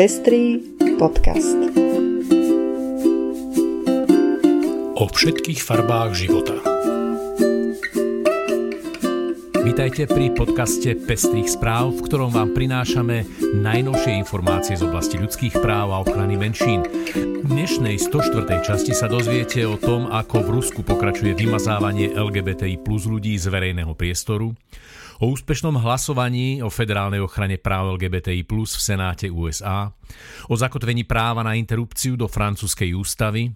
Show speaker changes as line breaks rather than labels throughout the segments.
Pestrý podcast.
O všetkých farbách života. Vítajte pri podcaste Pestrých správ, v ktorom vám prinášame najnovšie informácie z oblasti ľudských práv a ochrany menšín. V dnešnej 104. časti sa dozviete o tom, ako v Rusku pokračuje vymazávanie LGBTI plus ľudí z verejného priestoru, o úspešnom hlasovaní o federálnej ochrane práv LGBTI plus v Senáte USA, o zakotvení práva na interrupciu do francúzskej ústavy,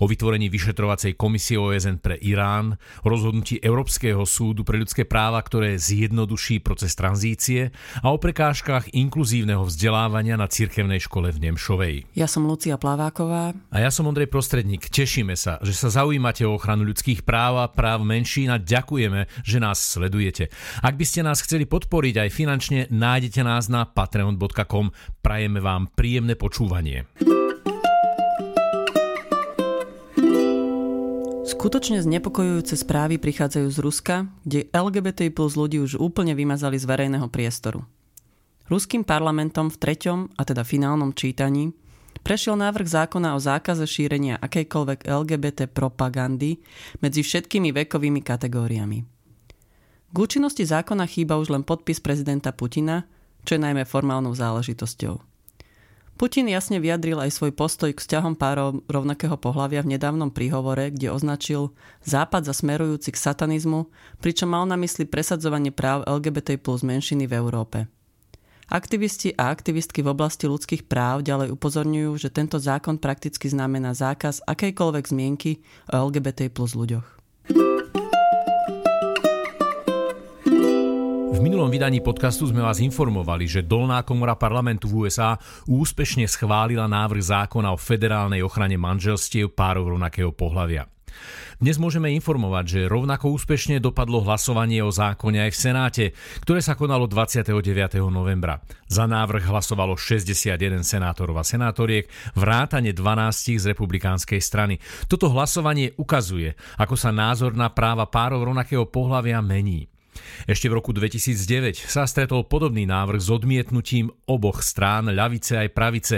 o vytvorení vyšetrovacej komisie OSN pre Irán, o rozhodnutí Európskeho súdu pre ľudské práva, ktoré zjednoduší proces tranzície a o prekážkach inkluzívneho vzdelávania na cirkevnej škole v Nemšovej.
Ja som Lucia Plaváková.
A ja som Ondrej Prostredník. Tešíme sa, že sa zaujímate o ochranu ľudských práv a práv menšín a ďakujeme, že nás sledujete. Ak by ste nás chceli podporiť aj finančne, nájdete nás na patreon.com. Prajeme vám príjemné počúvanie.
Skutočne znepokojujúce správy prichádzajú z Ruska, kde LGBT plus ľudí už úplne vymazali z verejného priestoru. Ruským parlamentom v treťom, a teda finálnom čítaní, prešiel návrh zákona o zákaze šírenia akejkoľvek LGBT propagandy medzi všetkými vekovými kategóriami. K účinnosti zákona chýba už len podpis prezidenta Putina, čo je najmä formálnou záležitosťou. Putin jasne vyjadril aj svoj postoj k vzťahom párov rovnakého pohľavia v nedávnom príhovore, kde označil Západ za smerujúci k satanizmu, pričom mal na mysli presadzovanie práv LGBT plus menšiny v Európe. Aktivisti a aktivistky v oblasti ľudských práv ďalej upozorňujú, že tento zákon prakticky znamená zákaz akejkoľvek zmienky o LGBT plus ľuďoch.
Minulom vydaní podcastu sme vás informovali, že Dolná komora parlamentu v USA úspešne schválila návrh zákona o federálnej ochrane manželstiev párov rovnakého pohľavia. Dnes môžeme informovať, že rovnako úspešne dopadlo hlasovanie o zákone aj v Senáte, ktoré sa konalo 29. novembra. Za návrh hlasovalo 61 senátorov a senátoriek, vrátane 12 z republikánskej strany. Toto hlasovanie ukazuje, ako sa názor na práva párov rovnakého pohľavia mení. Ešte v roku 2009 sa stretol podobný návrh s odmietnutím oboch strán, ľavice aj pravice.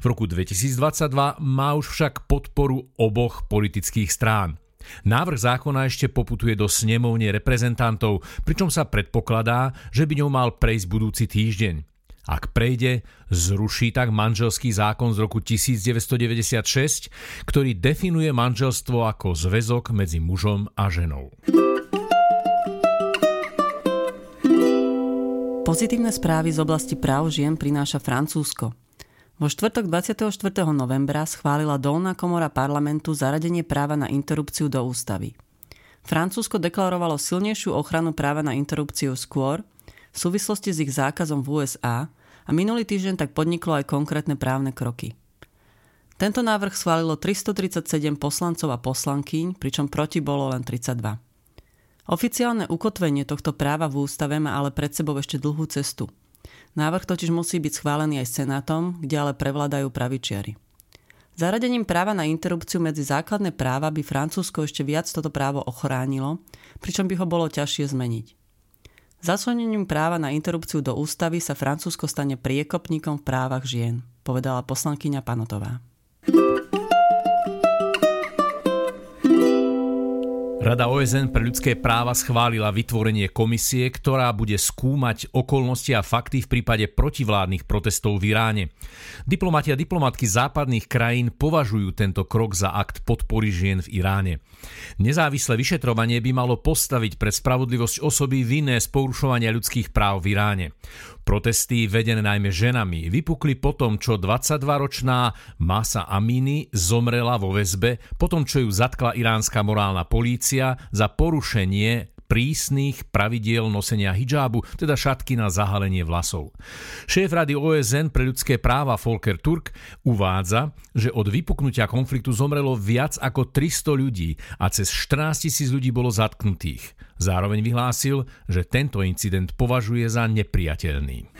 V roku 2022 má už však podporu oboch politických strán. Návrh zákona ešte poputuje do snemovne reprezentantov, pričom sa predpokladá, že by ňou mal prejsť budúci týždeň. Ak prejde, zruší tak manželský zákon z roku 1996, ktorý definuje manželstvo ako zväzok medzi mužom a ženou.
Pozitívne správy z oblasti práv žien prináša Francúzsko. Vo štvrtok 24. novembra schválila dolná komora parlamentu zaradenie práva na interrupciu do ústavy. Francúzsko deklarovalo silnejšiu ochranu práva na interrupciu skôr v súvislosti s ich zákazom v USA a minulý týždeň tak podniklo aj konkrétne právne kroky. Tento návrh schválilo 337 poslancov a poslankyň, pričom proti bolo len 32. Oficiálne ukotvenie tohto práva v ústave má ale pred sebou ešte dlhú cestu. Návrh totiž musí byť schválený aj Senátom, kde ale prevládajú pravičiari. Zaradením práva na interrupciu medzi základné práva by Francúzsko ešte viac toto právo ochránilo, pričom by ho bolo ťažšie zmeniť. Zaslenením práva na interrupciu do ústavy sa Francúzsko stane priekopníkom v právach žien, povedala poslankyňa Panotová.
Rada OSN pre ľudské práva schválila vytvorenie komisie, ktorá bude skúmať okolnosti a fakty v prípade protivládnych protestov v Iráne. Diplomati a diplomatky západných krajín považujú tento krok za akt podpory žien v Iráne. Nezávislé vyšetrovanie by malo postaviť pred spravodlivosť osoby vinné z porušovania ľudských práv v Iráne. Protesty, vedené najmä ženami, vypukli po čo 22-ročná Masa Amini zomrela vo väzbe, potom čo ju zatkla iránska morálna polícia za porušenie prísnych pravidiel nosenia hijabu, teda šatky na zahalenie vlasov. Šéf rady OSN pre ľudské práva Volker Turk uvádza, že od vypuknutia konfliktu zomrelo viac ako 300 ľudí a cez 14 tisíc ľudí bolo zatknutých. Zároveň vyhlásil, že tento incident považuje za nepriateľný.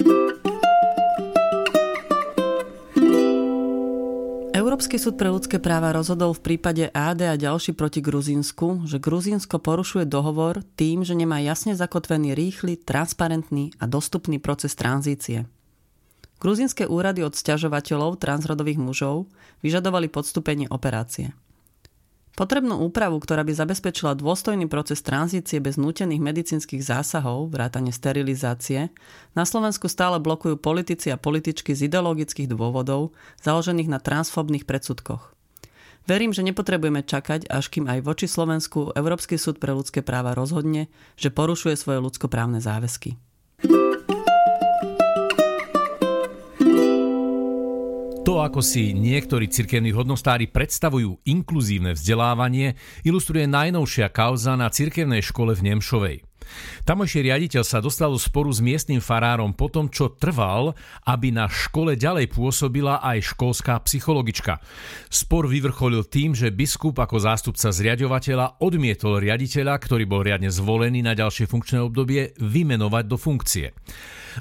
Európsky súd pre ľudské práva rozhodol v prípade AD a ďalší proti Gruzínsku, že Gruzínsko porušuje dohovor tým, že nemá jasne zakotvený rýchly, transparentný a dostupný proces tranzície. Gruzinské úrady od sťažovateľov transrodových mužov vyžadovali podstúpenie operácie. Potrebnú úpravu, ktorá by zabezpečila dôstojný proces tranzície bez nútených medicínskych zásahov, vrátane sterilizácie, na Slovensku stále blokujú politici a političky z ideologických dôvodov, založených na transfobných predsudkoch. Verím, že nepotrebujeme čakať, až kým aj voči Slovensku Európsky súd pre ľudské práva rozhodne, že porušuje svoje ľudskoprávne záväzky.
Ako si niektorí cirkevní hodnostári predstavujú inkluzívne vzdelávanie, ilustruje najnovšia kauza na cirkevnej škole v Nemšovej. Tamojší riaditeľ sa dostal do sporu s miestnym farárom po tom, čo trval, aby na škole ďalej pôsobila aj školská psychologička. Spor vyvrcholil tým, že biskup ako zástupca zriadovateľa odmietol riaditeľa, ktorý bol riadne zvolený na ďalšie funkčné obdobie, vymenovať do funkcie.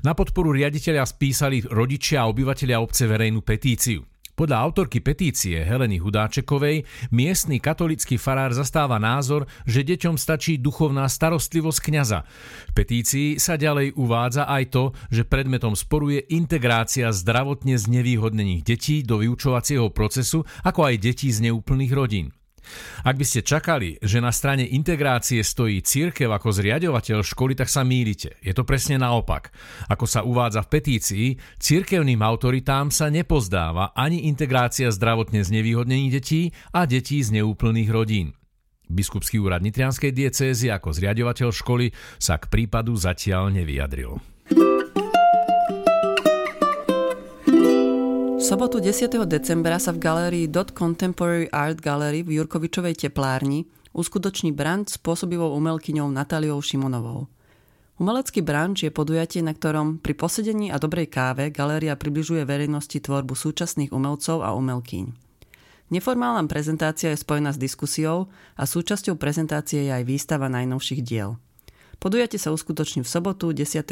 Na podporu riaditeľa spísali rodičia a obyvateľia obce verejnú petíciu. Podľa autorky petície Heleny Hudáčekovej miestny katolický farár zastáva názor, že deťom stačí duchovná starostlivosť kňaza. V petícii sa ďalej uvádza aj to, že predmetom sporu je integrácia zdravotne znevýhodnených detí do vyučovacieho procesu, ako aj detí z neúplných rodín. Ak by ste čakali, že na strane integrácie stojí církev ako zriadovateľ školy, tak sa mýlite. Je to presne naopak. Ako sa uvádza v petícii, církevným autoritám sa nepozdáva ani integrácia zdravotne znevýhodnených detí a detí z neúplných rodín. Biskupský úrad Nitrianskej diecézy ako zriadovateľ školy sa k prípadu zatiaľ nevyjadril.
Sobotu 10. decembra sa v galérii Dot Contemporary Art Gallery v Jurkovičovej teplárni uskutoční branč s pôsobivou umelkyňou Natáliou Šimonovou. Umelecký branč je podujatie, na ktorom pri posedení a dobrej káve galéria približuje verejnosti tvorbu súčasných umelcov a umelkyň. Neformálna prezentácia je spojená s diskusiou a súčasťou prezentácie je aj výstava najnovších diel. Podujatie sa uskutoční v sobotu 10.12.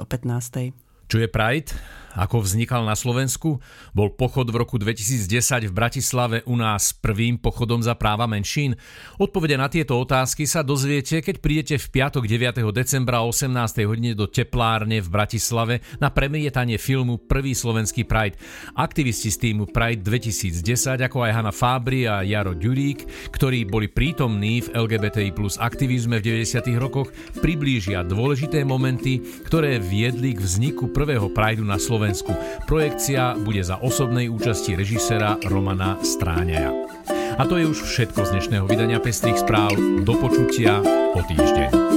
o 15.
Čo je Pride? Ako vznikal na Slovensku? Bol pochod v roku 2010 v Bratislave u nás prvým pochodom za práva menšín? Odpovede na tieto otázky sa dozviete, keď prídete v piatok 9. decembra o 18. hodine do teplárne v Bratislave na premietanie filmu Prvý slovenský Pride. Aktivisti z týmu Pride 2010, ako aj Hanna Fábri a Jaro Ďurík, ktorí boli prítomní v LGBTI plus aktivizme v 90. rokoch, priblížia dôležité momenty, ktoré viedli k vzniku prvého Prideu na Slovensku. Projekcia bude za osobnej účasti režisera Romana Stráňaja. A to je už všetko z dnešného vydania Pestrých správ. Do počutia o týždeň.